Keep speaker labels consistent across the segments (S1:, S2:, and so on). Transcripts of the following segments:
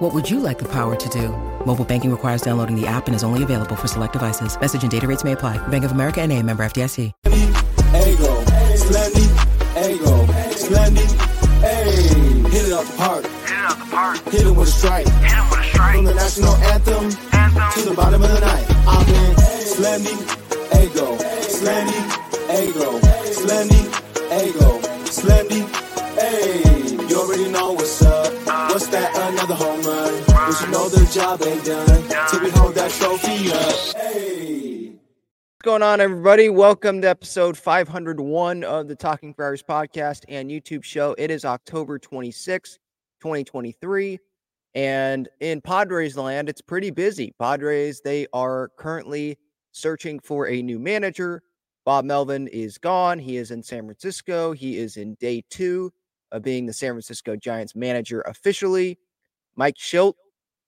S1: What would you like the power to do? Mobile banking requires downloading the app and is only available for select devices. Message and data rates may apply. Bank of America and a member FDIC.
S2: Ego, Slendy, Ego, Slendy, hey, hit it up the park.
S3: Hit it out the park.
S2: Hit it with a strike.
S3: Hit him with a strike.
S2: From the national anthem
S3: Anthem.
S2: to the bottom of the night. I'm in Slendy, Ego, Slendy, Ego, Slendy, Ego, Slendy, hey, you already know what's up. What's that? Another home run. But you know the job ain't done till we hold that trophy up. Hey.
S4: What's going on, everybody? Welcome to episode 501 of the Talking Friars podcast and YouTube show. It is October 26, 2023. And in Padres land, it's pretty busy. Padres, they are currently searching for a new manager. Bob Melvin is gone. He is in San Francisco. He is in day two of being the San Francisco Giants manager officially. Mike Shildt,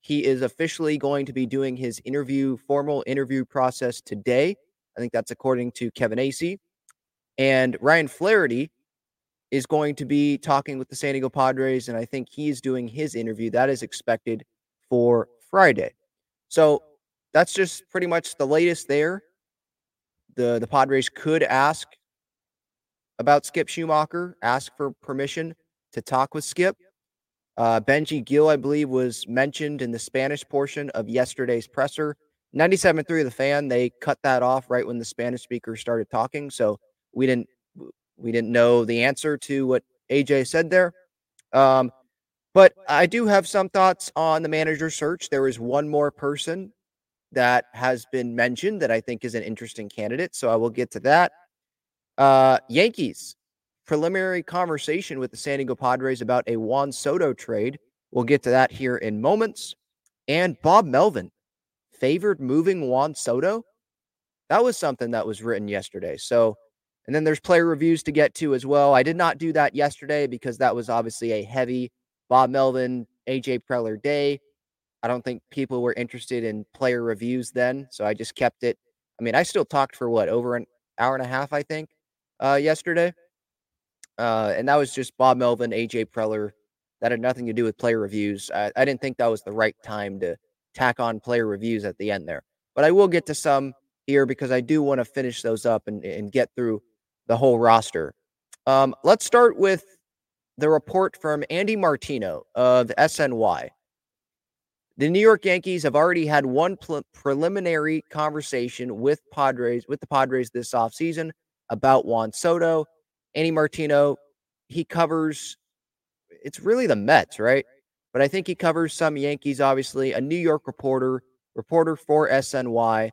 S4: he is officially going to be doing his interview, formal interview process today. I think that's according to Kevin Acee. And Ryan Flaherty is going to be talking with the San Diego Padres, and I think he's doing his interview. That is expected for Friday. So that's just pretty much the latest there. The the Padres could ask about Skip Schumaker, ask for permission to talk with Skip. Uh, Benji Gil, I believe, was mentioned in the Spanish portion of yesterday's presser. 97.3 the fan, they cut that off right when the Spanish speaker started talking. So we didn't we didn't know the answer to what AJ said there. Um, but I do have some thoughts on the manager search. There is one more person that has been mentioned that I think is an interesting candidate. So I will get to that. Uh, Yankees preliminary conversation with the San Diego Padres about a Juan Soto trade. We'll get to that here in moments. And Bob Melvin favored moving Juan Soto. That was something that was written yesterday. So, and then there's player reviews to get to as well. I did not do that yesterday because that was obviously a heavy Bob Melvin, AJ Preller day. I don't think people were interested in player reviews then. So I just kept it. I mean, I still talked for what, over an hour and a half, I think, uh, yesterday. Uh, and that was just Bob Melvin, AJ Preller. That had nothing to do with player reviews. I, I didn't think that was the right time to tack on player reviews at the end there. But I will get to some here because I do want to finish those up and, and get through the whole roster. Um, let's start with the report from Andy Martino of SNY. The New York Yankees have already had one pre- preliminary conversation with Padres with the Padres this offseason about Juan Soto. Andy Martino, he covers it's really the Mets, right? But I think he covers some Yankees, obviously, a New York reporter, reporter for SNY,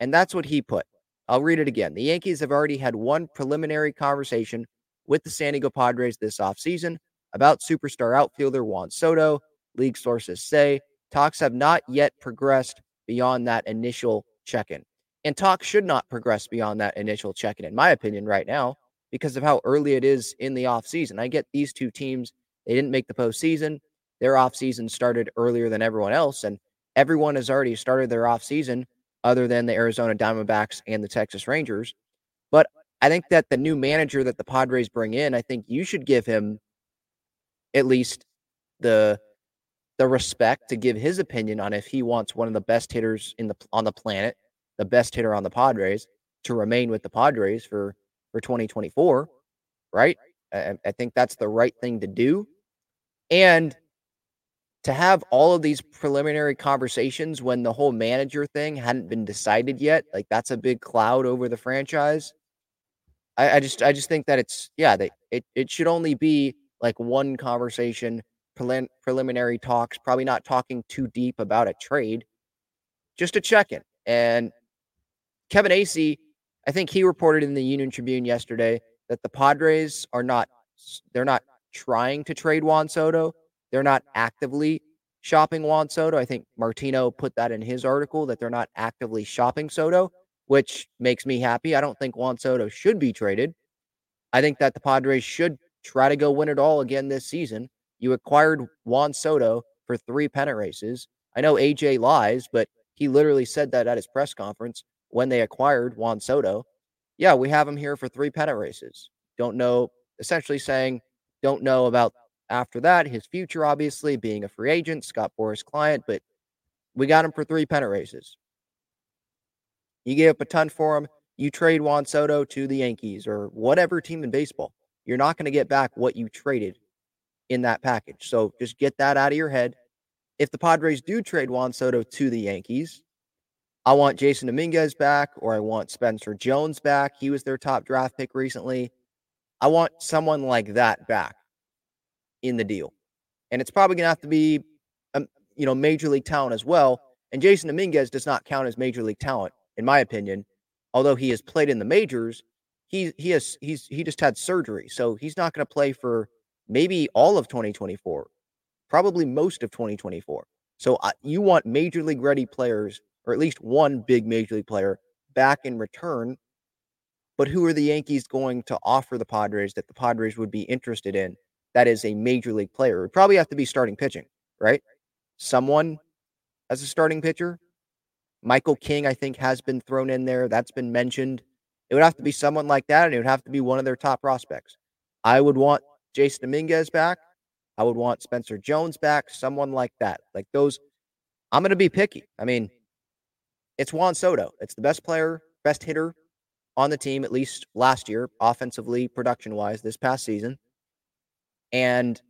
S4: and that's what he put. I'll read it again. The Yankees have already had one preliminary conversation with the San Diego Padres this offseason about superstar outfielder Juan Soto. League sources say talks have not yet progressed beyond that initial check in. And talk should not progress beyond that initial check in, in my opinion, right now, because of how early it is in the offseason. I get these two teams, they didn't make the postseason. Their offseason started earlier than everyone else, and everyone has already started their offseason other than the Arizona Diamondbacks and the Texas Rangers. But I think that the new manager that the Padres bring in, I think you should give him at least the the respect to give his opinion on if he wants one of the best hitters in the on the planet, the best hitter on the Padres, to remain with the Padres for for 2024, right? I, I think that's the right thing to do, and to have all of these preliminary conversations when the whole manager thing hadn't been decided yet, like that's a big cloud over the franchise. I, I just I just think that it's yeah, they it it should only be like one conversation, prelim- preliminary talks, probably not talking too deep about a trade, just a check in. And Kevin Acee, I think he reported in the Union Tribune yesterday that the Padres are not they're not trying to trade Juan Soto. They're not actively shopping Juan Soto. I think Martino put that in his article that they're not actively shopping Soto. which makes me happy. I don't think Juan Soto should be traded. I think that the Padres should try to go win it all again this season. You acquired Juan Soto for three pennant races. I know AJ lies, but he literally said that at his press conference when they acquired Juan Soto. Yeah, we have him here for three pennant races. Don't know, essentially saying, don't know about after that, his future, obviously, being a free agent, Scott Boras client, but we got him for three pennant races. You gave up a ton for him. You trade Juan Soto to the Yankees or whatever team in baseball. You're not going to get back what you traded in that package. So just get that out of your head. If the Padres do trade Juan Soto to the Yankees, I want Jasson Dominguez back or I want Spencer Jones back. He was their top draft pick recently. I want someone like that back in the deal. And it's probably going to have to be, um, you know, major league talent as well. And Jasson Dominguez does not count as major league talent, in my opinion. Although he has played in the majors, he he has he's he just had surgery, so he's not going to play for maybe all of 2024, probably most of 2024. So uh, you want major league ready players, or at least one big major league player, back in return. But who are the Yankees going to offer the Padres that the Padres would be interested in? That is a major league player. It would probably have to be starting pitching, right? Someone as a starting pitcher. Michael King, I think, has been thrown in there. That's been mentioned. It would have to be someone like that, and it would have to be one of their top prospects. I would want Jasson Dominguez back. I would want Spencer Jones back, someone like that. Like those, I'm going to be picky. I mean, it's Juan Soto. It's the best player, best hitter on the team, at least last year, offensively, production wise, this past season. And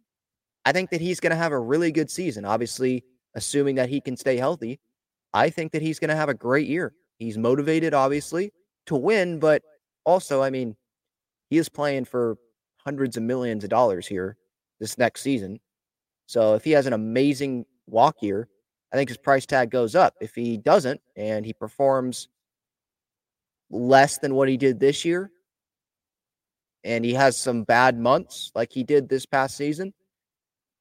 S4: I think that he's going to have a really good season. Obviously, assuming that he can stay healthy, I think that he's going to have a great year. He's motivated, obviously to win, but also, I mean, he is playing for hundreds of millions of dollars here this next season. So if he has an amazing walk year, I think his price tag goes up. If he doesn't and he performs less than what he did this year, and he has some bad months like he did this past season,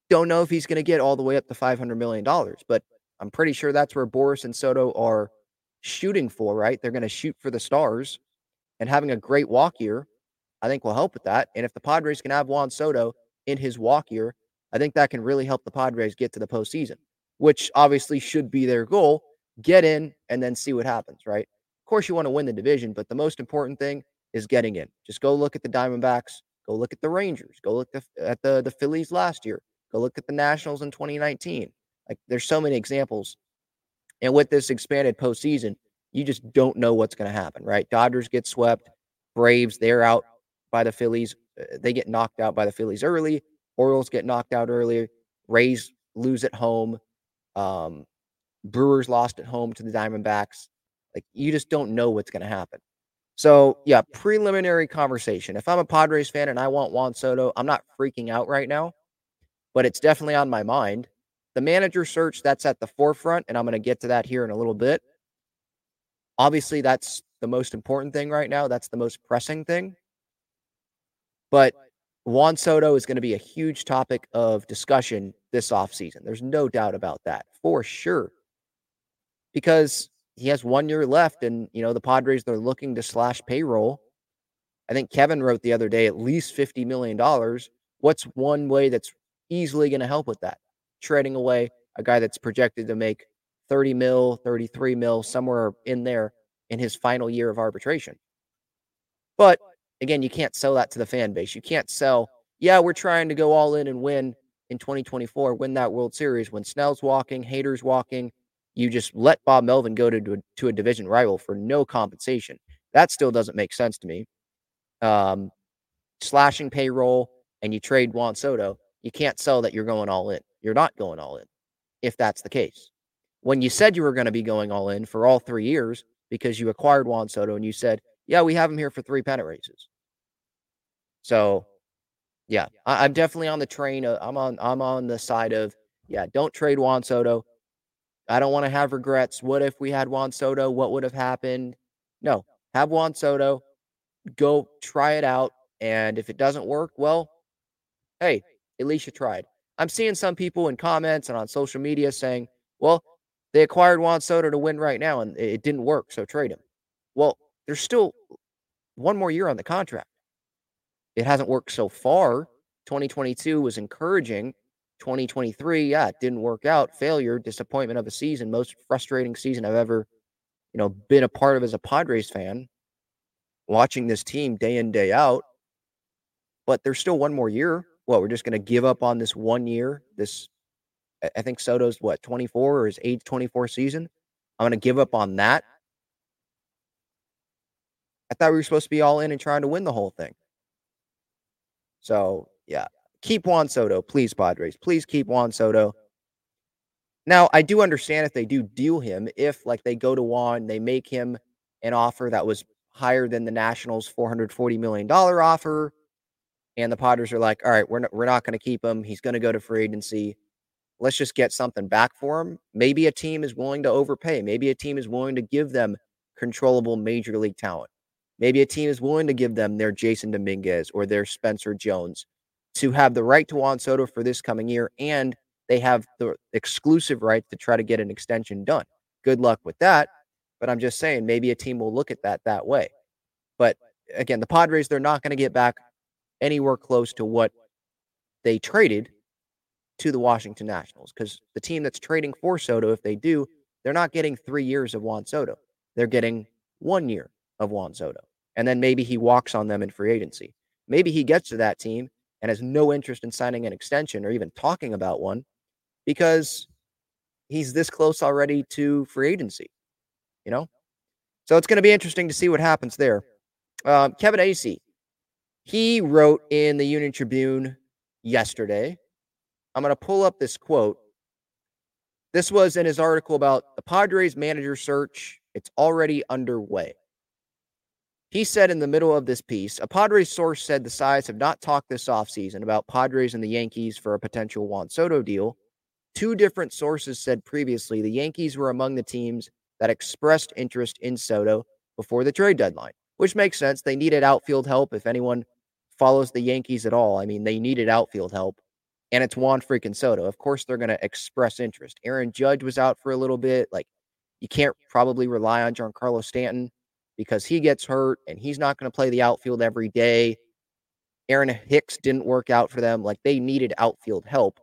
S4: don't know if he's going to get all the way up to $500 million. But I'm pretty sure that's where Boras and Soto are shooting for, right? They're going to shoot for the stars and having a great walk year, I think will help with that. And if the Padres can have Juan Soto in his walk year, I think that can really help the Padres get to the postseason, which obviously should be their goal. Get in and then see what happens, right? Of course, you want to win the division, but the most important thing is getting in. Just go look at the Diamondbacks, go look at the Rangers, go look at the, the Phillies last year, go look at the Nationals in 2019. Like there's so many examples and with this expanded postseason, you just don't know what's going to happen, right? Dodgers get swept, Braves, they're out by the Phillies. Uh, they get knocked out by the Phillies early. Orioles get knocked out early. Rays lose at home. Um, Brewers lost at home to the Diamondbacks. Like you just don't know what's going to happen. So yeah, preliminary conversation. If I'm a Padres fan and I want Juan Soto, I'm not freaking out right now, but it's definitely on my mind. The manager search, that's at the forefront, and I'm going to get to that here in a little bit. Obviously, that's the most important thing right now. That's the most pressing thing. But Juan Soto is going to be a huge topic of discussion this offseason. There's no doubt about that for sure. Because he has one year left, and you know, the Padres they're looking to slash payroll. I think Kevin wrote the other day at least $50 million. What's one way that's easily going to help with that? trading away a guy that's projected to make 30 mil, 33 mil, somewhere in there in his final year of arbitration. But again, you can't sell that to the fan base. You can't sell, yeah, we're trying to go all in and win in 2024, win that World Series. When Snell's walking, Hader's walking, you just let Bob Melvin go to, to a division rival for no compensation. That still doesn't make sense to me. Um, slashing payroll and you trade Juan Soto, you can't sell that you're going all in you're not going all in if that's the case. When you said you were going to be going all in for all three years because you acquired Juan Soto and you said, yeah, we have him here for three pennant races. So, yeah, I, am definitely on the train. Of, I'm on. I'm on the side of yeah. Don't trade Juan Soto. I don't want to have regrets. What if we had Juan Soto? What would have happened? No, have Juan Soto. Go try it out, and if it doesn't work, well, hey, at least you tried. I'm seeing some people in comments and on social media saying, well, they acquired Juan Soto to win right now and it didn't work, so trade him. Well, there's still one more year on the contract. It hasn't worked so far. 2022 was encouraging. 2023, yeah, it didn't work out. Failure, disappointment of a season, most frustrating season I've ever, you know, been a part of as a Padres fan. Watching this team day in, day out. But there's still one more year. What, we're just going to give up on this one year? This, I think Soto's what, 24 or his age 24 season? I'm going to give up on that. I thought we were supposed to be all in and trying to win the whole thing. So, yeah, keep Juan Soto, please, Padres. Please keep Juan Soto. Now, I do understand if they do deal him, if like they go to Juan, they make him an offer that was higher than the Nationals' $440 million offer. And the Padres are like, all right, we're not, we're not going to keep him. He's going to go to free agency. Let's just get something back for him. Maybe a team is willing to overpay. Maybe a team is willing to give them controllable major league talent. Maybe a team is willing to give them their Jasson Dominguez or their Spencer Jones to have the right to Juan Soto for this coming year, and they have the exclusive right to try to get an extension done. Good luck with that. But I'm just saying, maybe a team will look at that that way. But again, the Padres, they're not going to get back anywhere close to what they traded to the Washington Nationals because the team that's trading for Soto, if they do, they're not getting three years of Juan Soto. They're getting one year of Juan Soto. And then maybe he walks on them in free agency. Maybe he gets to that team and has no interest in signing an extension or even talking about one because he's this close already to free agency, you know? So it's going to be interesting to see what happens there. Uh, Kevin Acee, he wrote in the Union Tribune yesterday. I'm going to pull up this quote. This was in his article about the Padres manager search. It's already underway. He said in the middle of this piece, a Padres source said the sides have not talked this offseason about Padres and the Yankees for a potential Juan Soto deal. Two different sources said previously the Yankees were among the teams that expressed interest in Soto before the trade deadline, which makes sense. They needed outfield help. If anyone follows the Yankees at all, I mean, they needed outfield help. And it's Juan freaking Soto. Of course, they're going to express interest. Aaron Judge was out for a little bit. Like, you can't probably rely on Giancarlo Stanton because he gets hurt and he's not going to play the outfield every day. Aaron Hicks didn't work out for them. Like they needed outfield help.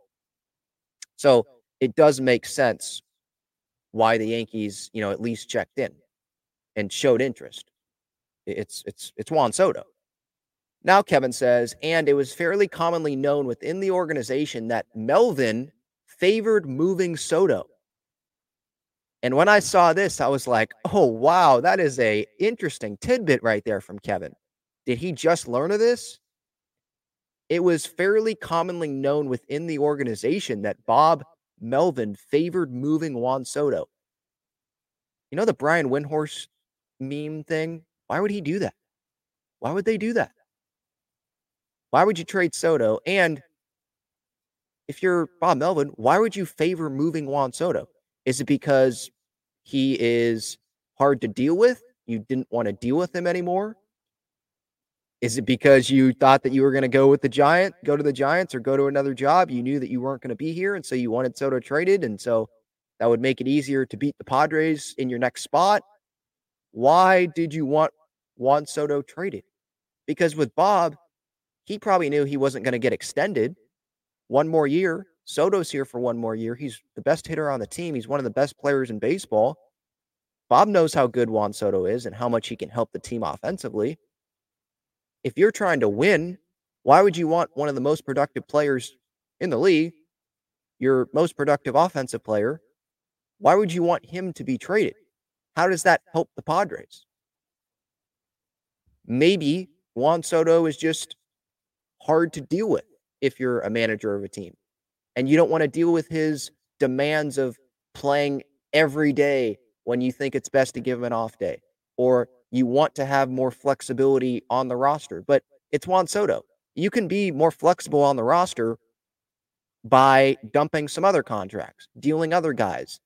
S4: So it does make sense why the Yankees, you know, at least checked in and showed interest. It's it's it's Juan Soto. Now Kevin says, and it was fairly commonly known within the organization that Melvin favored moving Soto. And when I saw this, I was like, "Oh wow, that is a interesting tidbit right there from Kevin. Did he just learn of this?" It was fairly commonly known within the organization that Bob Melvin favored moving Juan Soto. You know the Brian Windhorst meme thing? Why would he do that? Why would they do that? Why would you trade Soto? And if you're Bob Melvin, why would you favor moving Juan Soto? Is it because he is hard to deal with? You didn't want to deal with him anymore? Is it because you thought that you were going to go with the Giant, go to the Giants, or go to another job? You knew that you weren't going to be here, and so you wanted Soto traded, and so that would make it easier to beat the Padres in your next spot. Why did you want Juan Soto traded? Because with Bob, he probably knew he wasn't going to get extended one more year. Soto's here for one more year. He's the best hitter on the team. He's one of the best players in baseball. Bob knows how good Juan Soto is and how much he can help the team offensively. If you're trying to win, why would you want one of the most productive players in the league, your most productive offensive player? Why would you want him to be traded? How does that help the Padres? Maybe Juan Soto is just hard to deal with if you're a manager of a team and you don't want to deal with his demands of playing every day when you think it's best to give him an off day, or you want to have more flexibility on the roster. But it's Juan Soto. You can be more flexible on the roster by dumping some other contracts, dealing other guys.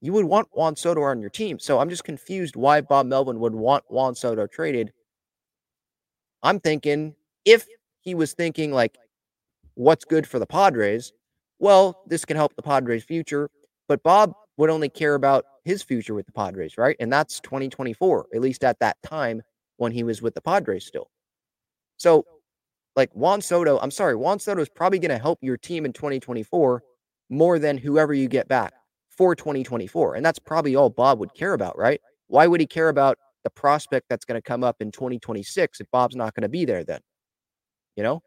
S4: You would want Juan Soto on your team. So I'm just confused why Bob Melvin would want Juan Soto traded. I'm thinking if he was thinking like what's good for the Padres, well, this can help the Padres' future. But Bob would only care about his future with the Padres, right? And that's 2024, at least at that time when he was with the Padres still. So, like Juan Soto, I'm sorry, Juan Soto is probably going to help your team in 2024 more than whoever you get back for 2024. And that's probably all Bob would care about, right? Why would he care about the prospect that's going to come up in 2026 if Bob's not going to be there then? You know?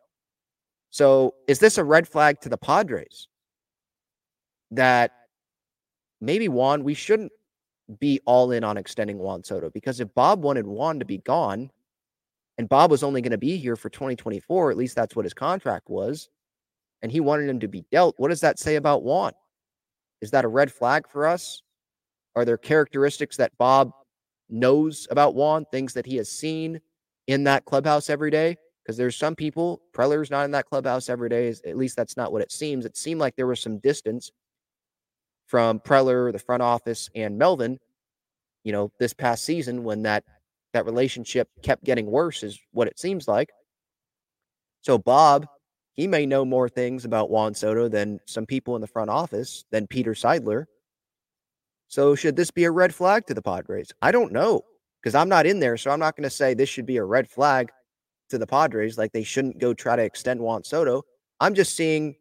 S4: So, is this a red flag to the Padres that maybe Juan, we shouldn't be all in on extending Juan Soto because if Bob wanted Juan to be gone and Bob was only going to be here for 2024, at least that's what his contract was, and he wanted him to be dealt, what does that say about Juan? Is that a red flag for us? Are there characteristics that Bob knows about Juan, things that he has seen in that clubhouse every day? Because there's some people, Preller's not in that clubhouse every day. At least that's not what it seems. It seemed like there was some distance from Preller, the front office, and Melvin, you know, this past season when that that relationship kept getting worse, is what it seems like. So Bob, he may know more things about Juan Soto than some people in the front office, than Peter Seidler. So should this be a red flag to the Padres? I don't know because I'm not in there, so I'm not going to say this should be a red flag to the Padres, like they shouldn't go try to extend Juan Soto. I'm just seeing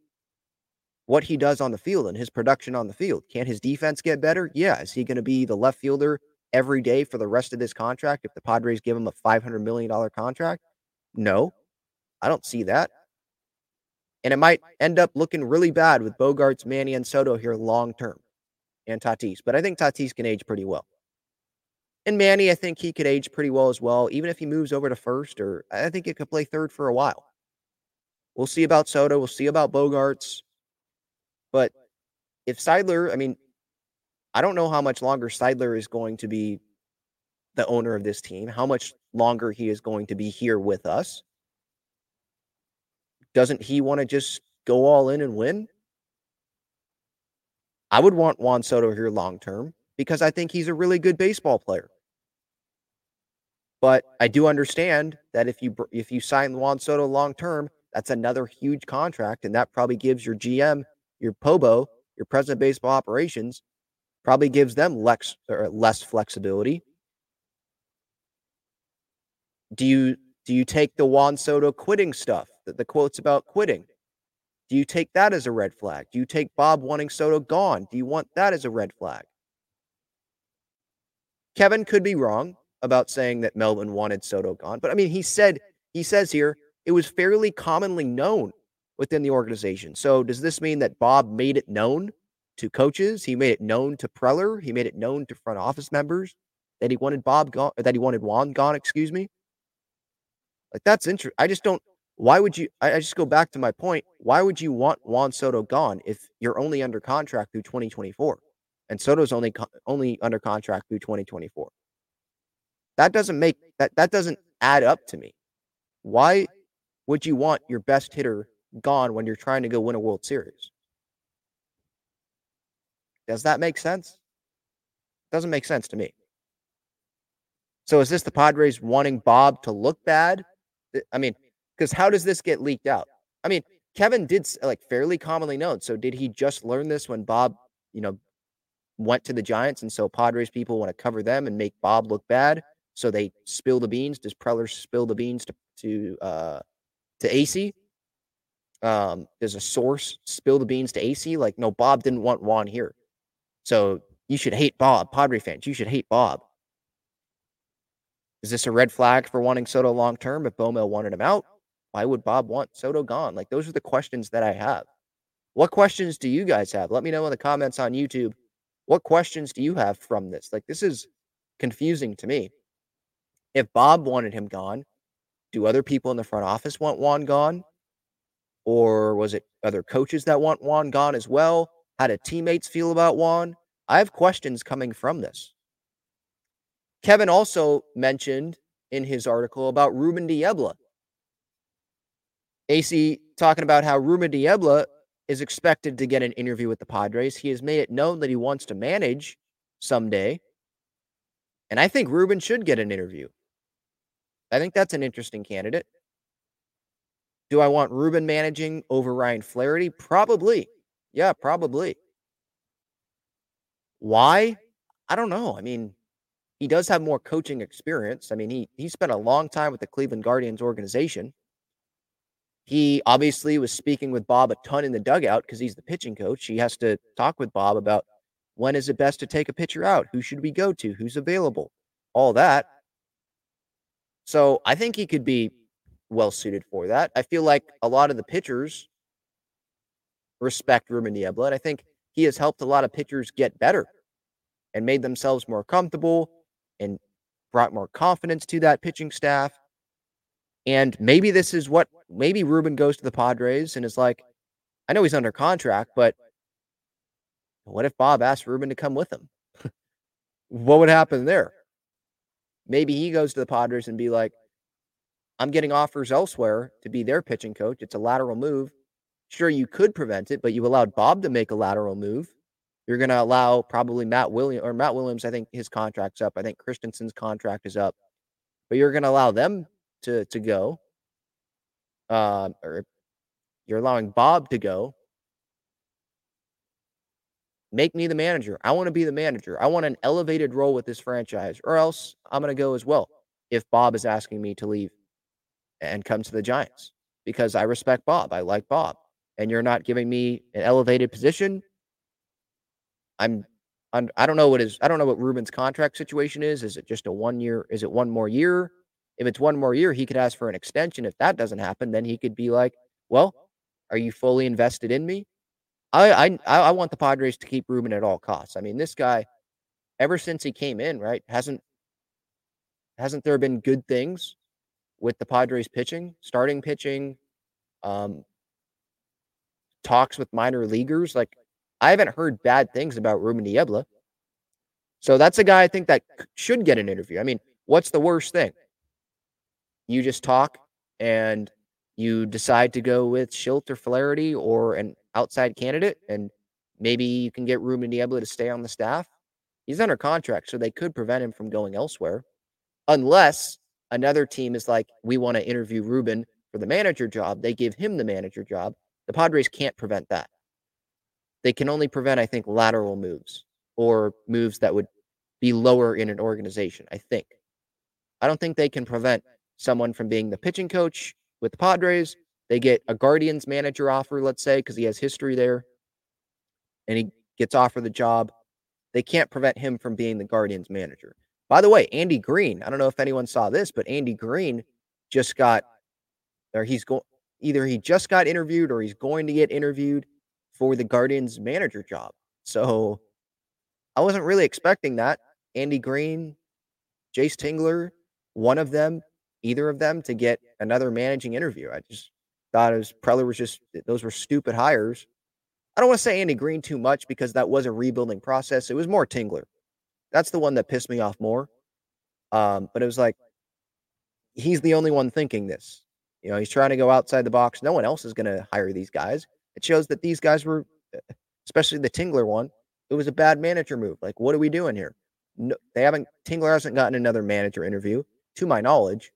S4: what he does on the field and his production on the field. Can his defense get better? Yeah. Is he going to be the left fielder every day for the rest of this contract if the Padres give him a $500 million contract? No, I don't see that. And it might end up looking really bad with Bogaerts, Manny, and Soto here long term and Tatis. But I think Tatis can age pretty well. And Manny, I think he could age pretty well as well, even if he moves over to first, or I think he could play third for a while. We'll see about Soto. We'll see about Bogaerts. But if Seidler, I mean, I don't know how much longer Seidler is going to be the owner of this team, how much longer he is going to be here with us. Doesn't he want to just go all in and win? I would want Juan Soto here long term because I think he's a really good baseball player. But I do understand that if you if you sign Juan Soto long term, that's another huge contract, and that probably gives your GM your POBO, your president of baseball operations, probably gives them less or less flexibility. Do you do you take the Juan Soto quitting stuff, the, the quotes about quitting? Do you take that as a red flag? Do you take Bob wanting Soto gone? Do you want that as a red flag? Kevin could be wrong about saying that Melvin wanted Soto gone, but I mean, he said he says here it was fairly commonly known within the organization. So does this mean that Bob made it known to coaches? He made it known to Preller. He made it known to front office members that he wanted Bob gone, that he wanted Juan gone. Excuse me. Like that's interesting. I just don't. Why would you? I, I just go back to my point. Why would you want Juan Soto gone if you're only under contract through 2024, and Soto's only only under contract through 2024? That doesn't make that that doesn't add up to me. Why would you want your best hitter gone when you're trying to go win a World Series. Does that make sense? Doesn't make sense to me. So is this the Padres wanting Bob to look bad? I mean, because how does this get leaked out? I mean, Kevin did like fairly commonly known. So did he just learn this when Bob, you know, went to the Giants, and so Padres people want to cover them and make Bob look bad? So they spill the beans. Does Preller spill the beans to to uh, to Acee? um, does a source spill the beans to Acee? Like, no, Bob didn't want Juan here. So you should hate Bob. Padre fans, you should hate Bob. Is this a red flag for wanting Soto long term if Bomel wanted him out? Why would Bob want Soto gone? Like, those are the questions that I have. What questions do you guys have? Let me know in the comments on YouTube. What questions do you have from this? Like, this is confusing to me. If Bob wanted him gone, do other people in the front office want Juan gone? Or was it other coaches that want Juan gone as well? How do teammates feel about Juan? I have questions coming from this. Kevin also mentioned in his article about Ruben Niebla. Acee talking about how Ruben Niebla is expected to get an interview with the Padres. He has made it known that he wants to manage someday. And I think Ruben should get an interview. I think that's an interesting candidate. Do I want Ruben managing over Ryan Flaherty? Probably. Yeah, probably. Why? I don't know. I mean, he does have more coaching experience. I mean, he he spent a long time with the Cleveland Guardians organization. He obviously was speaking with Bob a ton in the dugout because he's the pitching coach. He has to talk with Bob about when is it best to take a pitcher out? Who should we go to? Who's available? All that. So I think he could be well suited for that. I feel like a lot of the pitchers respect Ruben Niebla. And I think he has helped a lot of pitchers get better and made themselves more comfortable and brought more confidence to that pitching staff. And maybe this is what maybe Ruben goes to the Padres and is like, I know he's under contract, but what if Bob asked Ruben to come with him? what would happen there? Maybe he goes to the Padres and be like, I'm getting offers elsewhere to be their pitching coach. It's a lateral move. Sure, you could prevent it, but you allowed Bob to make a lateral move. You're going to allow probably Matt Williams or Matt Williams. I think his contract's up. I think Christenson's contract is up, but you're going to allow them to to go. Uh, or you're allowing Bob to go. Make me the manager. I want to be the manager. I want an elevated role with this franchise, or else I'm going to go as well. If Bob is asking me to leave and come to the Giants, because I respect Bob, I like Bob, and you're not giving me an elevated position, I'm, I don't know what is I don't know what Ruben's contract situation is. Is it just a one year? Is it one more year? If it's one more year, he could ask for an extension. If that doesn't happen, then he could be like, "Well, are you fully invested in me?" I I I want the Padres to keep Ruben at all costs. I mean, this guy, ever since he came in, right, hasn't hasn't there been good things with the Padres pitching, starting pitching, um, talks with minor leaguers? Like I haven't heard bad things about Ruben Niebla. So that's a guy I think that should get an interview. I mean, what's the worst thing? You just talk and you decide to go with Shildt or Flaherty or an outside candidate, and maybe you can get Ruben Niebla to stay on the staff. He's under contract, so they could prevent him from going elsewhere, unless another team is like, we want to interview Ruben for the manager job. They give him the manager job. The Padres can't prevent that. They can only prevent, I think, lateral moves or moves that would be lower in an organization, I think. I don't think they can prevent someone from being the pitching coach with the Padres. They get a Guardians manager offer, let's say, because he has history there, and he gets offered the job. They can't prevent him from being the Guardians manager. By the way, Andy Green, I don't know if anyone saw this, but Andy Green just got, or he's going, either he just got interviewed or he's going to get interviewed for the Guardians manager job. So I wasn't really expecting that. Andy Green, Jayce Tingler, one of them, either of them to get another managing interview. I just thought it was Preller was just those were stupid hires. I don't want to say Andy Green too much because that was a rebuilding process. It was more Tingler. That's the one that pissed me off more. Um, but it was like he's the only one thinking this. You know, he's trying to go outside the box. No one else is going to hire these guys. It shows that these guys were, especially the Tingler one, it was a bad manager move. Like, what are we doing here? No, they haven't. Tingler hasn't gotten another manager interview, to my knowledge,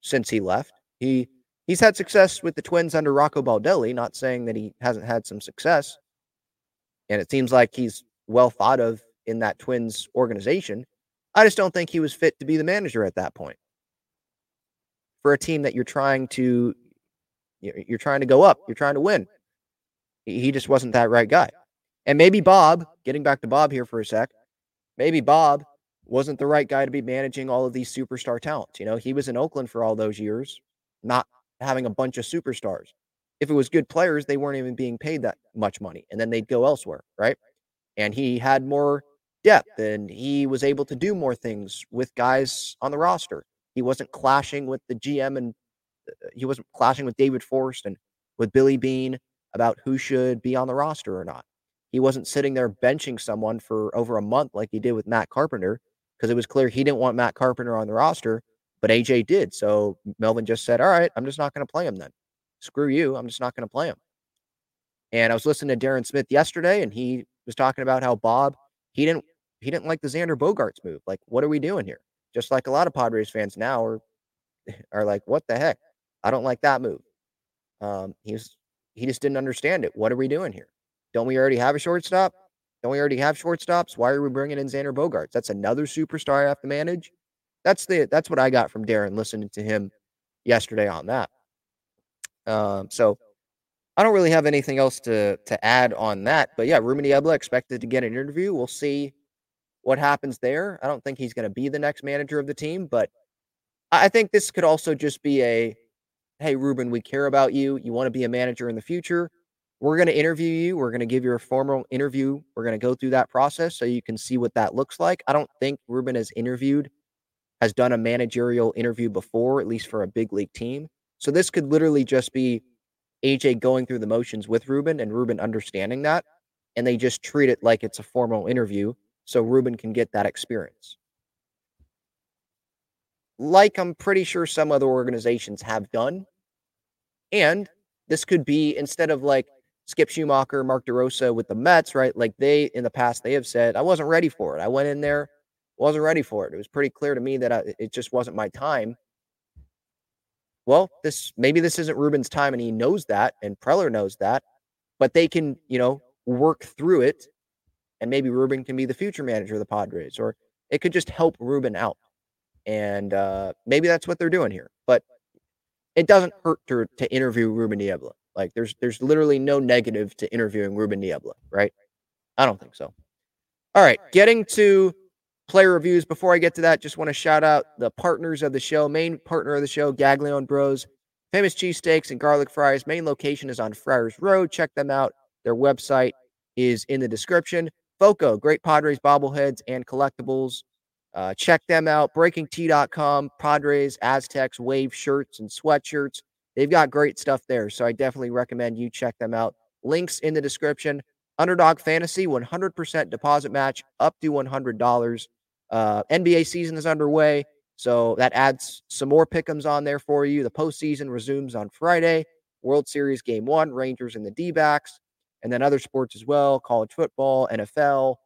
S4: since he left. He he's had success with the Twins under Rocco Baldelli. Not saying that he hasn't had some success, and it seems like he's well thought of in that Twins organization. I just don't think he was fit to be the manager at that point for a team that you're trying to you're trying to go up, you're trying to win. He just wasn't that right guy. And maybe Bob, getting back to Bob here for a sec, maybe Bob wasn't the right guy to be managing all of these superstar talents. You know, he was in Oakland for all those years, not having a bunch of superstars. If it was good players, they weren't even being paid that much money, and then they'd go elsewhere, right? And he had more depth and he was able to do more things with guys on the roster. He wasn't clashing with the GM and uh, he wasn't clashing with David Forst and with Billy Beane about who should be on the roster or not. He wasn't sitting there benching someone for over a month like he did with Matt Carpenter because it was clear he didn't want Matt Carpenter on the roster, but AJ did. So Melvin just said, All right, I'm just not going to play him then. Screw you. I'm just not going to play him. And I was listening to Darren Smith yesterday, and he was talking about how Bob, he didn't he didn't like the Xander Bogaerts move. Like, what are we doing here? Just like a lot of Padres fans now are are like, what the heck? I don't like that move. Um, he was he just didn't understand it. What are we doing here? Don't we already have a shortstop? Don't we already have shortstops? Why are we bringing in Xander Bogaerts? That's another superstar I have to manage. That's the that's what I got from Darren listening to him yesterday on that. Um, so I don't really have anything else to to add on that. But yeah, Ruben Niebla expected to get an interview. We'll see what happens there. I don't think he's going to be the next manager of the team, but I think this could also just be a hey, Ruben, we care about you. You want to be a manager in the future. We're going to interview you. We're going to give you a formal interview. We're going to go through that process so you can see what that looks like. I don't think Ruben has interviewed, has done a managerial interview before, at least for a big league team. So this could literally just be AJ going through the motions with Ruben and Ruben understanding that. And they just treat it like it's a formal interview so Ruben can get that experience. Like I'm pretty sure some other organizations have done. And this could be instead of like Skip Schumaker, Mark DeRosa with the Mets, right? Like they in the past they have said, I wasn't ready for it. I went in there, wasn't ready for it. It was pretty clear to me that I, it just wasn't my time. Well, this maybe this isn't Ruben's time, and he knows that, and Preller knows that, but they can, you know, work through it, and maybe Ruben can be the future manager of the Padres, or it could just help Ruben out, and uh, maybe that's what they're doing here. But it doesn't hurt to to interview Ruben Niebla. Like there's there's literally no negative to interviewing Ruben Niebla, right? I don't think so. All right, getting to player reviews. Before I get to that, just want to shout out the partners of the show. Main partner of the show, Gaglione Bros, famous cheesesteaks and garlic fries. Main location is on Friars Road. Check them out. Their website is in the description. Foco, great Padres bobbleheads and collectibles. Uh, check them out. BreakingT.com, Padres, Aztecs, Wave shirts and sweatshirts. They've got great stuff there. So I definitely recommend you check them out. Links in the description. Underdog Fantasy, 100% deposit match up to $100. Uh, NBA season is underway. So that adds some more pickums on there for you. The postseason resumes on Friday. World Series game one, Rangers and the D backs, and then other sports as well college football, NFL,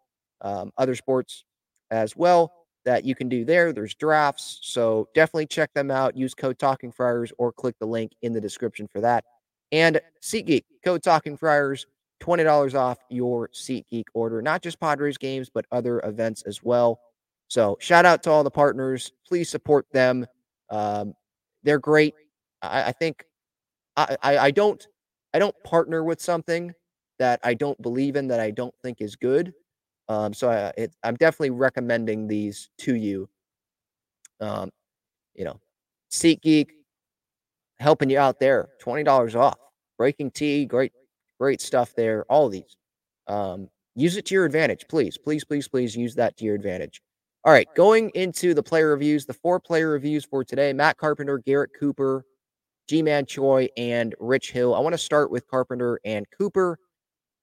S4: um, other sports as well that you can do there. There's drafts. So definitely check them out. Use code Talking Friars or click the link in the description for that. And SeatGeek, code Talking Friars, $20 off your SeatGeek order, not just Padres games, but other events as well. So shout out to all the partners. Please support them. Um, they're great. I, I think I, I, I don't I don't partner with something that I don't believe in that I don't think is good. Um, so I, it, I'm definitely recommending these to you. Um, you know, SeatGeek helping you out there, twenty dollars off. BreakingT, great, great stuff there. All these, um, use it to your advantage, please, please, please, please use that to your advantage. All right, going into the player reviews, the four player reviews for today: Matt Carpenter, Garrett Cooper, Ji-Man Choi, and Rich Hill. I want to start with Carpenter and Cooper.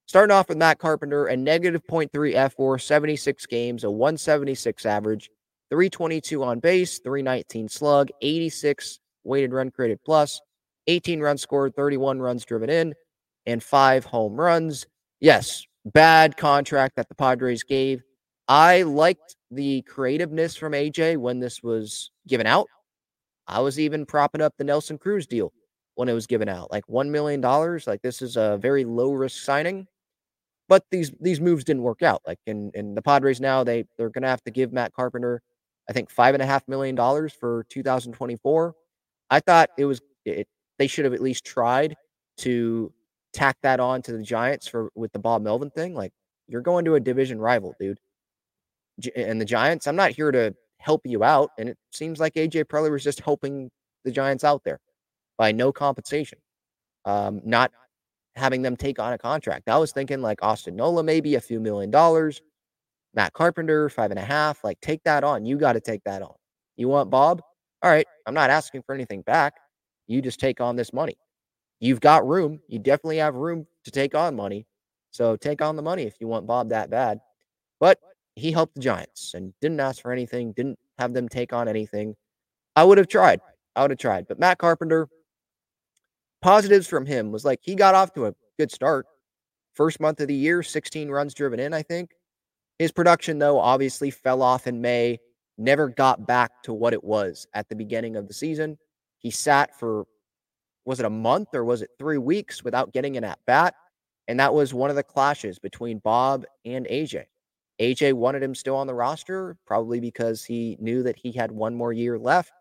S4: Starting off with Matt Carpenter, a negative 0.3 fWAR, 76 games, a 176 average, 322 on base, 319 slug, 86 weighted run created plus, 18 runs scored, 31 runs driven in, and five home runs. Yes, bad contract that the Padres gave. I liked the creativeness from AJ when this was given out. I was even propping up the Nelson Cruz deal when it was given out, like $1 million. Like, this is a very low risk signing. But these these moves didn't work out. Like in, in the Padres now, they they're gonna have to give Matt Carpenter, I think five and a half million dollars for 2024. I thought it was it, they should have at least tried to tack that on to the Giants for with the Bob Melvin thing. Like you're going to a division rival, dude. And the Giants, I'm not here to help you out. And it seems like AJ Preller was just helping the Giants out there by no compensation. Um, not having them take on a contract. I was thinking like Austin Nola, maybe a few million dollars. Matt Carpenter, five and a half. Like, take that on. You got to take that on. You want Bob? All right. I'm not asking for anything back. You just take on this money. You've got room. You definitely have room to take on money. So take on the money if you want Bob that bad. But he helped the Giants and didn't ask for anything, didn't have them take on anything. I would have tried. I would have tried. But Matt Carpenter, positives from him was like he got off to a good start. First month of the year, 16 runs driven in, I think. His production, though, obviously fell off in May, never got back to what it was at the beginning of the season. He sat for, was it a month or was it three weeks without getting an at bat? And that was one of the clashes between Bob and AJ. AJ wanted him still on the roster, probably because he knew that he had one more year left,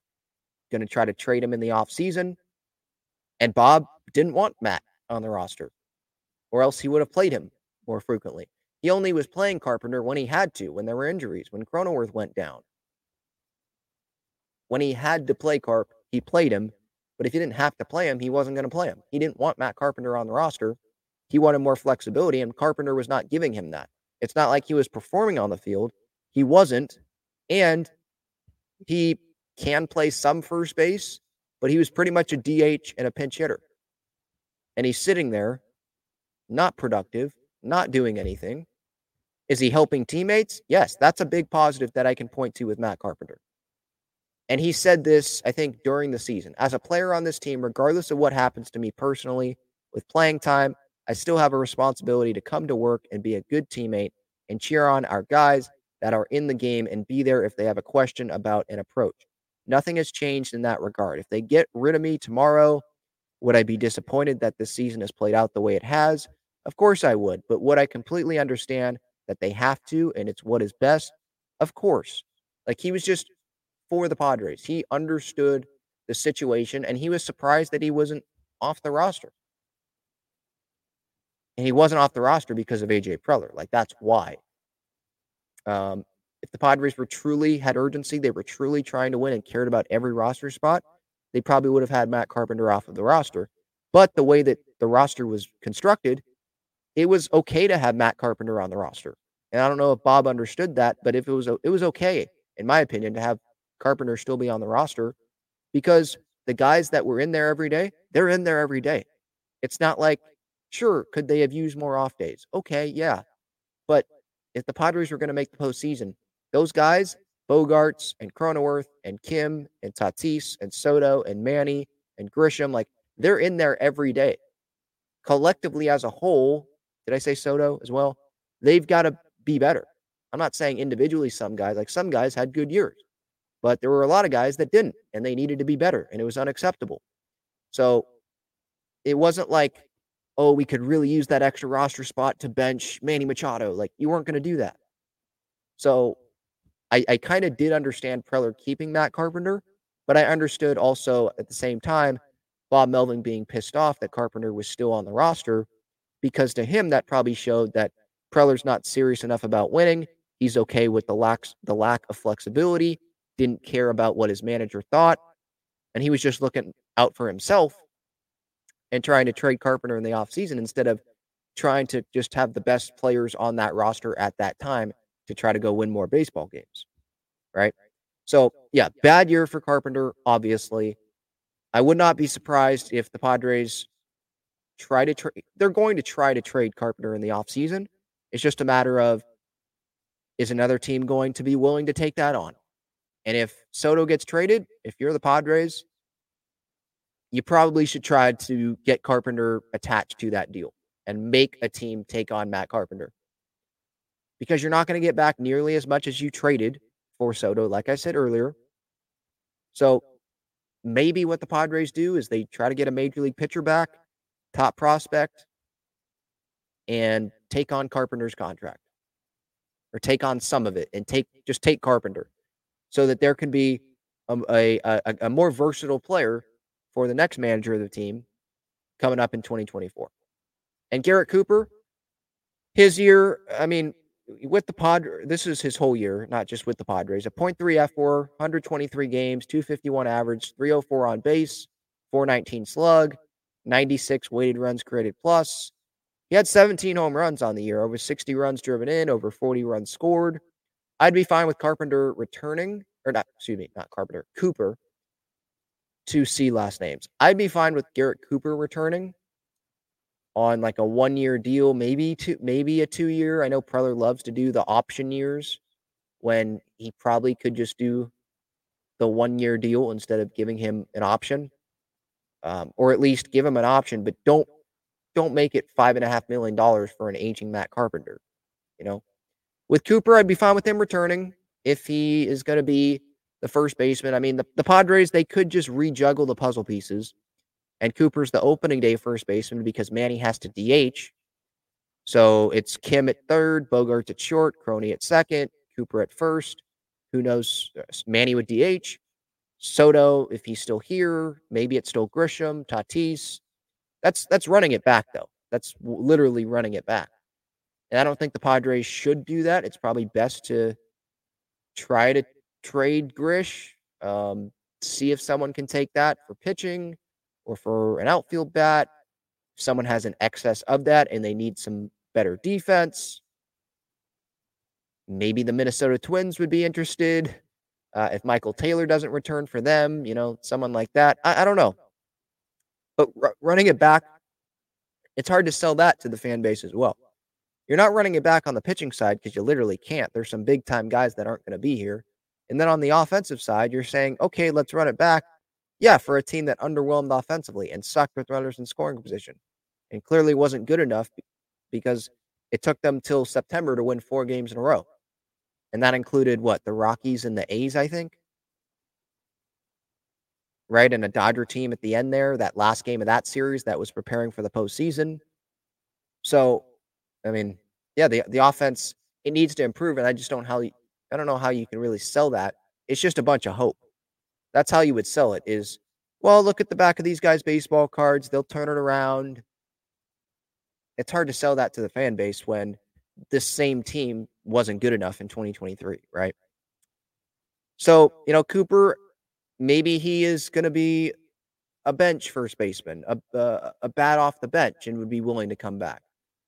S4: going to try to trade him in the offseason. And Bob didn't want Matt on the roster, or else he would have played him more frequently. He only was playing Carpenter when he had to, when there were injuries, when Cronenworth went down. When he had to play Carp, he played him. But if he didn't have to play him, he wasn't going to play him. He didn't want Matt Carpenter on the roster. He wanted more flexibility, and Carpenter was not giving him that. It's not like he was performing on the field. He wasn't. And he can play some first base, but he was pretty much a DH and a pinch hitter. And he's sitting there, not productive, not doing anything. Is he helping teammates? Yes, that's a big positive that I can point to with Matt Carpenter. And he said this, I think, during the season. As a player on this team, regardless of what happens to me personally with playing time, I still have a responsibility to come to work and be a good teammate and cheer on our guys that are in the game and be there if they have a question about an approach. Nothing has changed in that regard. If they get rid of me tomorrow, would I be disappointed that this season has played out the way it has? Of course I would. But would I completely understand that they have to and it's what is best? Of course. Like he was just for the Padres. He understood the situation and he was surprised that he wasn't off the roster. And he wasn't off the roster because of AJ Preller. Like that's why. Um, if the Padres were truly had urgency, they were truly trying to win and cared about every roster spot, they probably would have had Matt Carpenter off of the roster. But the way that the roster was constructed, it was okay to have Matt Carpenter on the roster. And I don't know if Bob understood that, but if it was it was okay, in my opinion, to have Carpenter still be on the roster because the guys that were in there every day, they're in there every day. It's not like, sure, could they have used more off days? Okay, yeah. But if the Padres were going to make the postseason, those guys, Bogaerts and Cronenworth and Kim and Tatis and Soto and Manny and Grisham, like they're in there every day. Collectively as a whole, did I say Soto as well? They've got to be better. I'm not saying individually some guys, like some guys had good years, but there were a lot of guys that didn't and they needed to be better and it was unacceptable. So it wasn't like, oh, we could really use that extra roster spot to bench Manny Machado. Like you weren't going to do that. So I, I kind of did understand Preller keeping Matt Carpenter, but I understood also at the same time Bob Melvin being pissed off that Carpenter was still on the roster because to him that probably showed that Preller's not serious enough about winning. He's okay with the lack the lack of flexibility, didn't care about what his manager thought, and he was just looking out for himself and trying to trade Carpenter in the offseason instead of trying to just have the best players on that roster at that time to try to go win more baseball games. Right? So, yeah, bad year for Carpenter, obviously. I would not be surprised if the Padres try to trade. They're going to try to trade Carpenter in the offseason. It's just a matter of is another team going to be willing to take that on? And if Soto gets traded, if you're the Padres, you probably should try to get Carpenter attached to that deal and make a team take on Matt Carpenter. Because you're not going to get back nearly as much as you traded for Soto, like I said earlier. So maybe what the Padres do is they try to get a major league pitcher back top prospect and take on Carpenter's contract or take on some of it and take just take Carpenter so that there can be um, a, a, a, more versatile player for the next manager of the team coming up in 2024. And Garrett Cooper, his year, I mean, with the Pod, this is his whole year, not just with the Padres. A .3 fWAR, 123 games, 251 average, 304 on base, 419 slug, 96 weighted runs created plus. He had 17 home runs on the year, over 60 runs driven in, over 40 runs scored. I'd be fine with Carpenter returning, or not, excuse me, not Carpenter, Cooper to see last names. I'd be fine with Garrett Cooper returning on like a one year deal, maybe two, maybe a two year. I know Preller loves to do the option years when he probably could just do the one year deal instead of giving him an option um, or at least give him an option, but don't don't make it five and a half million dollars for an aging Matt Carpenter. You know, with Cooper, I'd be fine with him returning if he is going to be the first baseman. I mean, the, the Padres they could just rejuggle the puzzle pieces, and Cooper's the opening day first baseman because Manny has to DH, So it's Kim at third, Bogart at short, Crony at second, Cooper at first. Who knows? Manny with DH. Soto, if he's still here, maybe it's still Grisham, Tatis. That's that's running it back though. That's literally running it back. And I don't think the Padres should do that. It's probably best to try to trade Grish, um, see if someone can take that for pitching or for an outfield bat. If someone has an excess of that and they need some better defense, maybe the Minnesota Twins would be interested. Uh, if Michael Taylor doesn't return for them, you know, someone like that. I, I don't know. But r- running it back, it's hard to sell that to the fan base as well. You're not running it back on the pitching side because you literally can't. There's some big time guys that aren't going to be here. And then on the offensive side, you're saying, okay, let's run it back. Yeah, for a team that underwhelmed offensively and sucked with runners in scoring position and clearly wasn't good enough because it took them till September to win four games in a row. And that included what? The Rockies and the A's, I think. Right. And a Dodger team at the end there, that last game of that series that was preparing for the postseason. So I mean, yeah, the the offense it needs to improve, and I just don't how I don't know how you can really sell that. It's just a bunch of hope. That's how you would sell it. Is well, look at the back of these guys' baseball cards; they'll turn it around. It's hard to sell that to the fan base when this same team wasn't good enough in 2023, right? So you know, Cooper, maybe he is going to be a bench first baseman, a, a a bat off the bench, and would be willing to come back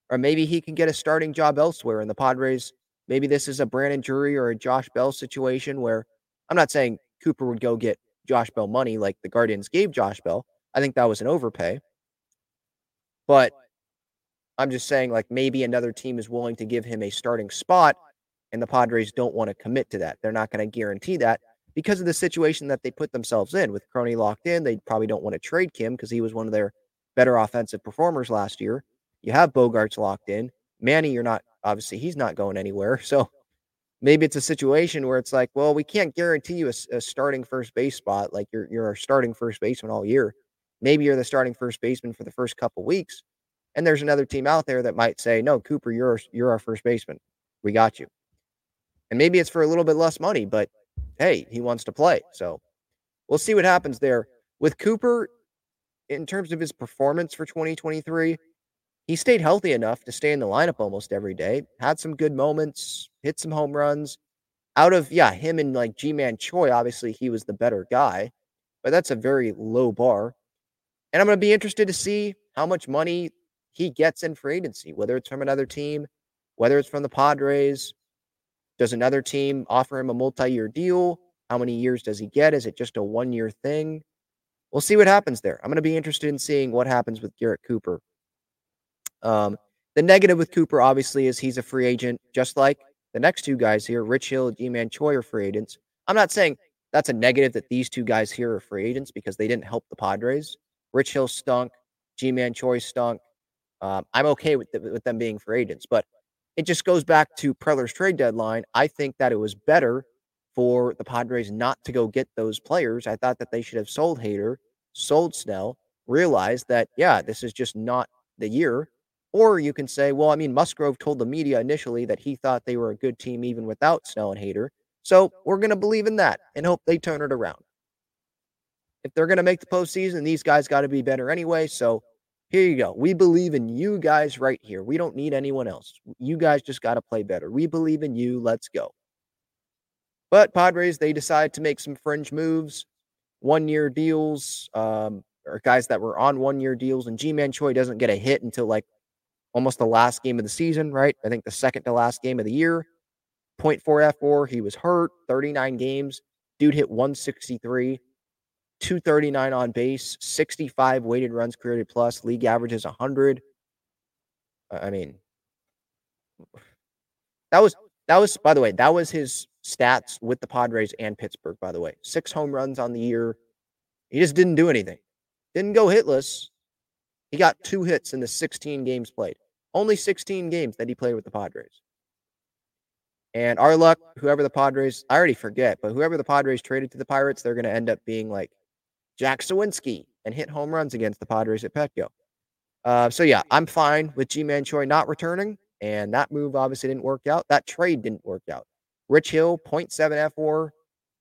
S4: or maybe he can get a starting job elsewhere. And the Padres, maybe this is a Brandon Drury or a Josh Bell situation where I'm not saying Cooper would go get Josh Bell money like the Guardians gave Josh Bell. I think that was an overpay. But I'm just saying, like, maybe another team is willing to give him a starting spot, and the Padres don't want to commit to that. They're not going to guarantee that because of the situation that they put themselves in. With Crony locked in, they probably don't want to trade Kim because he was one of their better offensive performers last year. You have Bogaerts locked in. Manny, you're not obviously he's not going anywhere. So maybe it's a situation where it's like, well, we can't guarantee you a, a, starting first base spot. Like you're you're our starting first baseman all year. Maybe you're the starting first baseman for the first couple weeks, and there's another team out there that might say, no, Cooper, you're you're our first baseman. We got you. And maybe it's for a little bit less money, but hey, he wants to play. So we'll see what happens there with Cooper in terms of his performance for 2023 he stayed healthy enough to stay in the lineup almost every day, had some good moments, hit some home runs. Out of, yeah, him and like Ji-Man Choi, obviously he was the better guy, but that's a very low bar. And I'm going to be interested to see how much money he gets in free agency, whether it's from another team, whether it's from the Padres. Does another team offer him a multi year deal? How many years does he get? Is it just a one year thing? We'll see what happens there. I'm going to be interested in seeing what happens with Garrett Cooper um, the negative with Cooper, obviously, is he's a free agent, just like the next two guys here, Rich Hill, Ji-Man Choi, are free agents. I'm not saying that's a negative that these two guys here are free agents because they didn't help the Padres. Rich Hill stunk, Ji-Man Choi stunk. Um, I'm okay with, the, with them being free agents, but it just goes back to Preller's trade deadline. I think that it was better for the Padres not to go get those players. I thought that they should have sold Hader, sold Snell, realized that, yeah, this is just not the year. Or you can say, well, I mean, Musgrove told the media initially that he thought they were a good team even without Snell and Hader. So we're going to believe in that and hope they turn it around. If they're going to make the postseason, these guys got to be better anyway. So here you go. We believe in you guys right here. We don't need anyone else. You guys just got to play better. We believe in you. Let's go. But Padres, they decide to make some fringe moves, one year deals, um, or guys that were on one year deals. And Ji-Man Choi doesn't get a hit until like almost the last game of the season, right? I think the second to last game of the year. 0.4 fWAR. He was hurt, 39 games. Dude hit 163, 239 on base, 65 weighted runs created plus. League average is 100. I mean, that was that was by the way that was his stats with the Padres and Pittsburgh. By the way, six home runs on the year. He just didn't do anything. Didn't go hitless. He got two hits in the 16 games played. Only 16 games that he played with the Padres. And our luck, whoever the Padres, I already forget, but whoever the Padres traded to the Pirates, they're going to end up being like Jack Suwinski and hit home runs against the Padres at Petco. Uh, so yeah, I'm fine with Ji-Man Choi not returning, and that move obviously didn't work out. That trade didn't work out. Rich Hill, 0.7 fWAR.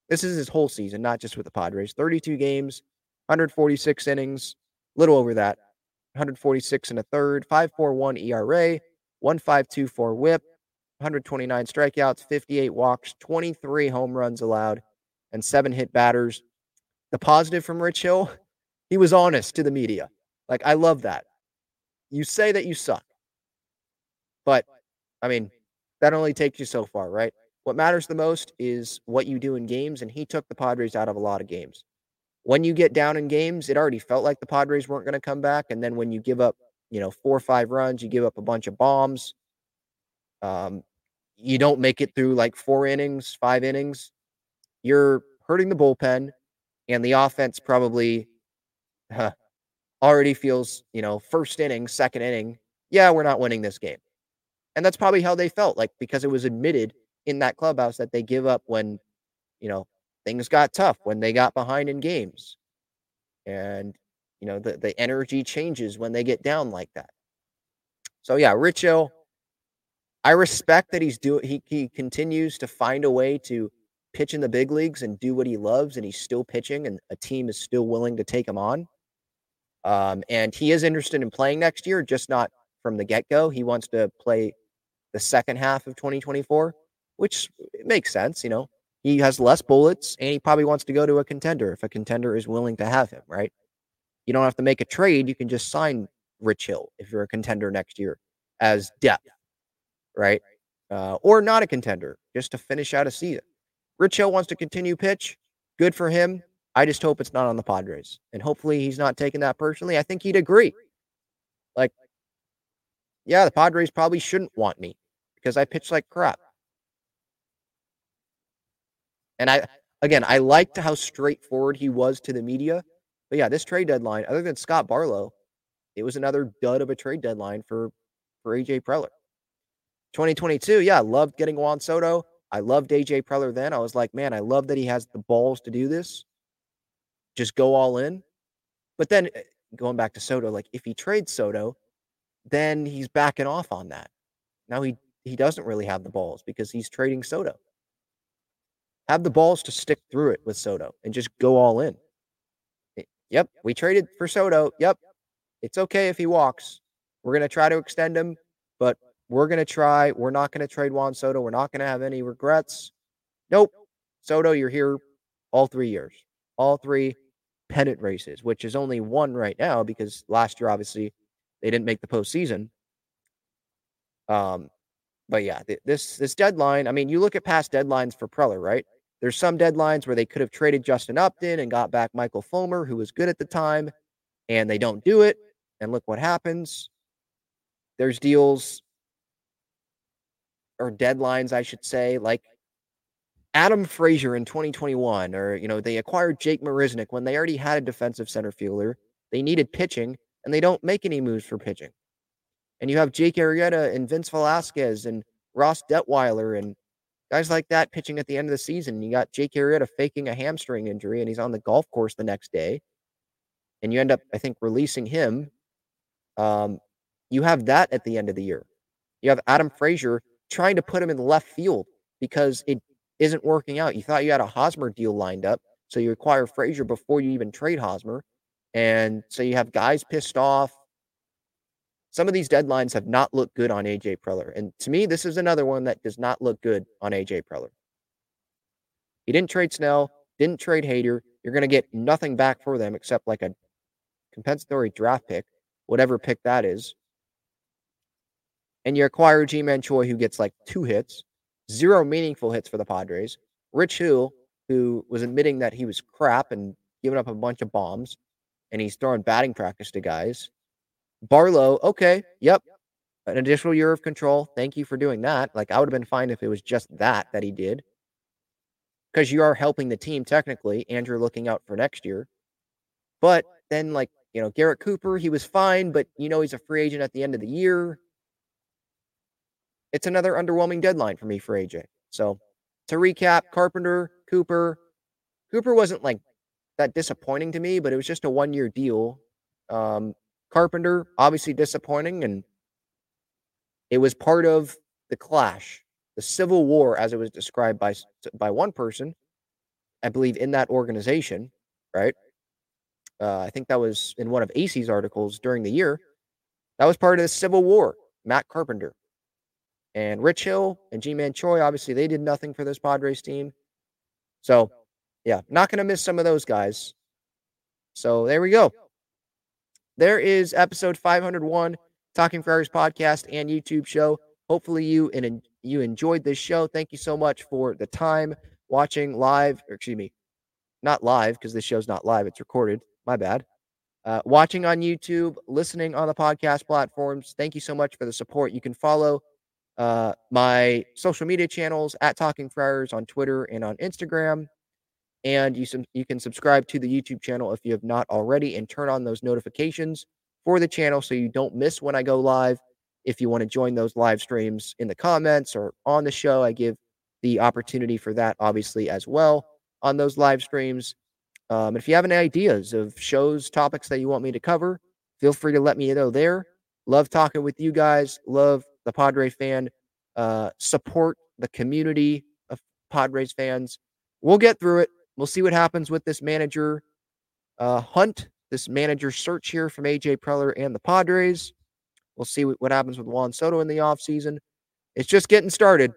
S4: This is his whole season, not just with the Padres. 32 games, 146 innings, a little over that. 146 and a third, 5.41 ERA, 1.524 WHIP, 129 strikeouts, 58 walks, 23 home runs allowed, and seven hit batters. The positive from Rich Hill, he was honest to the media. Like, I love that. You say that you suck. But, I mean, that only takes you so far, right? What matters the most is what you do in games, and he took the Padres out of a lot of games. When you get down in games, it already felt like the Padres weren't going to come back. And then when you give up, you know, four or five runs, you give up a bunch of bombs. Um, you don't make it through like four innings, five innings. You're hurting the bullpen, and the offense probably huh, already feels, you know, first inning, second inning, yeah, we're not winning this game. And that's probably how they felt, like because it was admitted in that clubhouse that they give up when, you know, things got tough, when they got behind in games. And, you know, the, the energy changes when they get down like that. So yeah, Rich Hill, I respect that he's doing he he continues to find a way to pitch in the big leagues and do what he loves and he's still pitching and a team is still willing to take him on. Um, and he is interested in playing next year, just not from the get go. He wants to play the second half of 2024, which makes sense. You know, he has less bullets and he probably wants to go to a contender if a contender is willing to have him, right? You don't have to make a trade. You can just sign Rich Hill if you're a contender next year as depth, right? Uh, or not a contender, just to finish out a season. Rich Hill wants to continue pitch. Good for him. I just hope it's not on the Padres. And hopefully he's not taking that personally. I think he'd agree. Like, yeah, the Padres probably shouldn't want me because I pitch like crap. And I, again, I liked how straightforward he was to the media. But yeah, this trade deadline, other than Scott Barlow, it was another dud of a trade deadline for, for AJ Preller. 2022, yeah, I loved getting Juan Soto. I loved AJ Preller then. I was like, man, I love that he has the balls to do this just go all in. But then eh, going back to Soto, like if he trades Soto, then he's backing off on that. Now he he doesn't really have the balls because he's trading Soto. Have the balls to stick through it with Soto and just go all in. Eh, yep, we traded for Soto. Yep. It's okay if he walks. We're going to try to extend him, but we're going to try. We're not going to trade Juan Soto. We're not going to have any regrets. Nope. Soto, you're here all three years. All three pennant races, which is only one right now because last year, obviously, they didn't make the postseason. Um, but yeah, th- this this deadline. I mean, you look at past deadlines for Preller, right? There's some deadlines where they could have traded Justin Upton and got back Michael Fulmer, who was good at the time, and they don't do it. And look what happens. There's deals or deadlines, I should say, like Adam Frazier in 2021, or you know, they acquired Jake Marisnick when they already had a defensive center fielder. They needed pitching, and they don't make any moves for pitching. And you have Jake Arrieta and Vince Velasquez and Ross Detwiler and guys like that pitching at the end of the season. You got Jake Arrieta faking a hamstring injury, and he's on the golf course the next day. And you end up, I think, releasing him. Um, you have that at the end of the year. You have Adam Frazier trying to put him in left field because it isn't working out. You thought you had a Hosmer deal lined up, so you acquire Frazier before you even trade Hosmer, and so you have guys pissed off. Some of these deadlines have not looked good on AJ Preller, and to me, this is another one that does not look good on AJ Preller. He didn't trade Snell, didn't trade Hader. You're going to get nothing back for them except like a compensatory draft pick, whatever pick that is. And you acquire Ji-Man Choi, who gets like two hits zero meaningful hits for the Padres. Rich Hill, who was admitting that he was crap and giving up a bunch of bombs, and he's throwing batting practice to guys. Barlow, okay, yep, an additional year of control. Thank you for doing that. Like I would have been fine if it was just that that he did, because you are helping the team technically, and you're looking out for next year. But then, like you know, Garrett Cooper, he was fine, but you know he's a free agent at the end of the year it's another underwhelming deadline for me for AJ. So to recap, Carpenter, Cooper, Cooper wasn't like that disappointing to me, but it was just a one year deal. Um, Carpenter, obviously disappointing, and it was part of the clash, the civil war, as it was described by by one person, I believe, in that organization, right? Uh, I think that was in one of Acee's articles during the year. That was part of the Civil War. Matt Carpenter and Rich Hill and Ji-Man Choi. Obviously, they did nothing for this Padres team. So, yeah, not going to miss some of those guys. So there we go. There is episode 501, Talking Friars podcast and YouTube show. Hopefully you and you enjoyed this show. Thank you so much for the time watching live, or excuse me, not live because this show's not live; it's recorded. My bad. Uh, watching on YouTube, listening on the podcast platforms. Thank you so much for the support. You can follow uh, my social media channels at Talking Friars on Twitter and on Instagram. And you, you can subscribe to the YouTube channel if you have not already and turn on those notifications for the channel so you don't miss when I go live. If you want to join those live streams in the comments or on the show, I give the opportunity for that, obviously, as well on those live streams. Um, if you have any ideas of shows, topics that you want me to cover, feel free to let me know there. Love talking with you guys. Love the Padre fan. Uh, support the community of Padres fans. We'll get through it. We'll see what happens with this manager uh, hunt, this manager search here from AJ Preller and the Padres. We'll see what, happens with Juan Soto in the offseason. It's just getting started.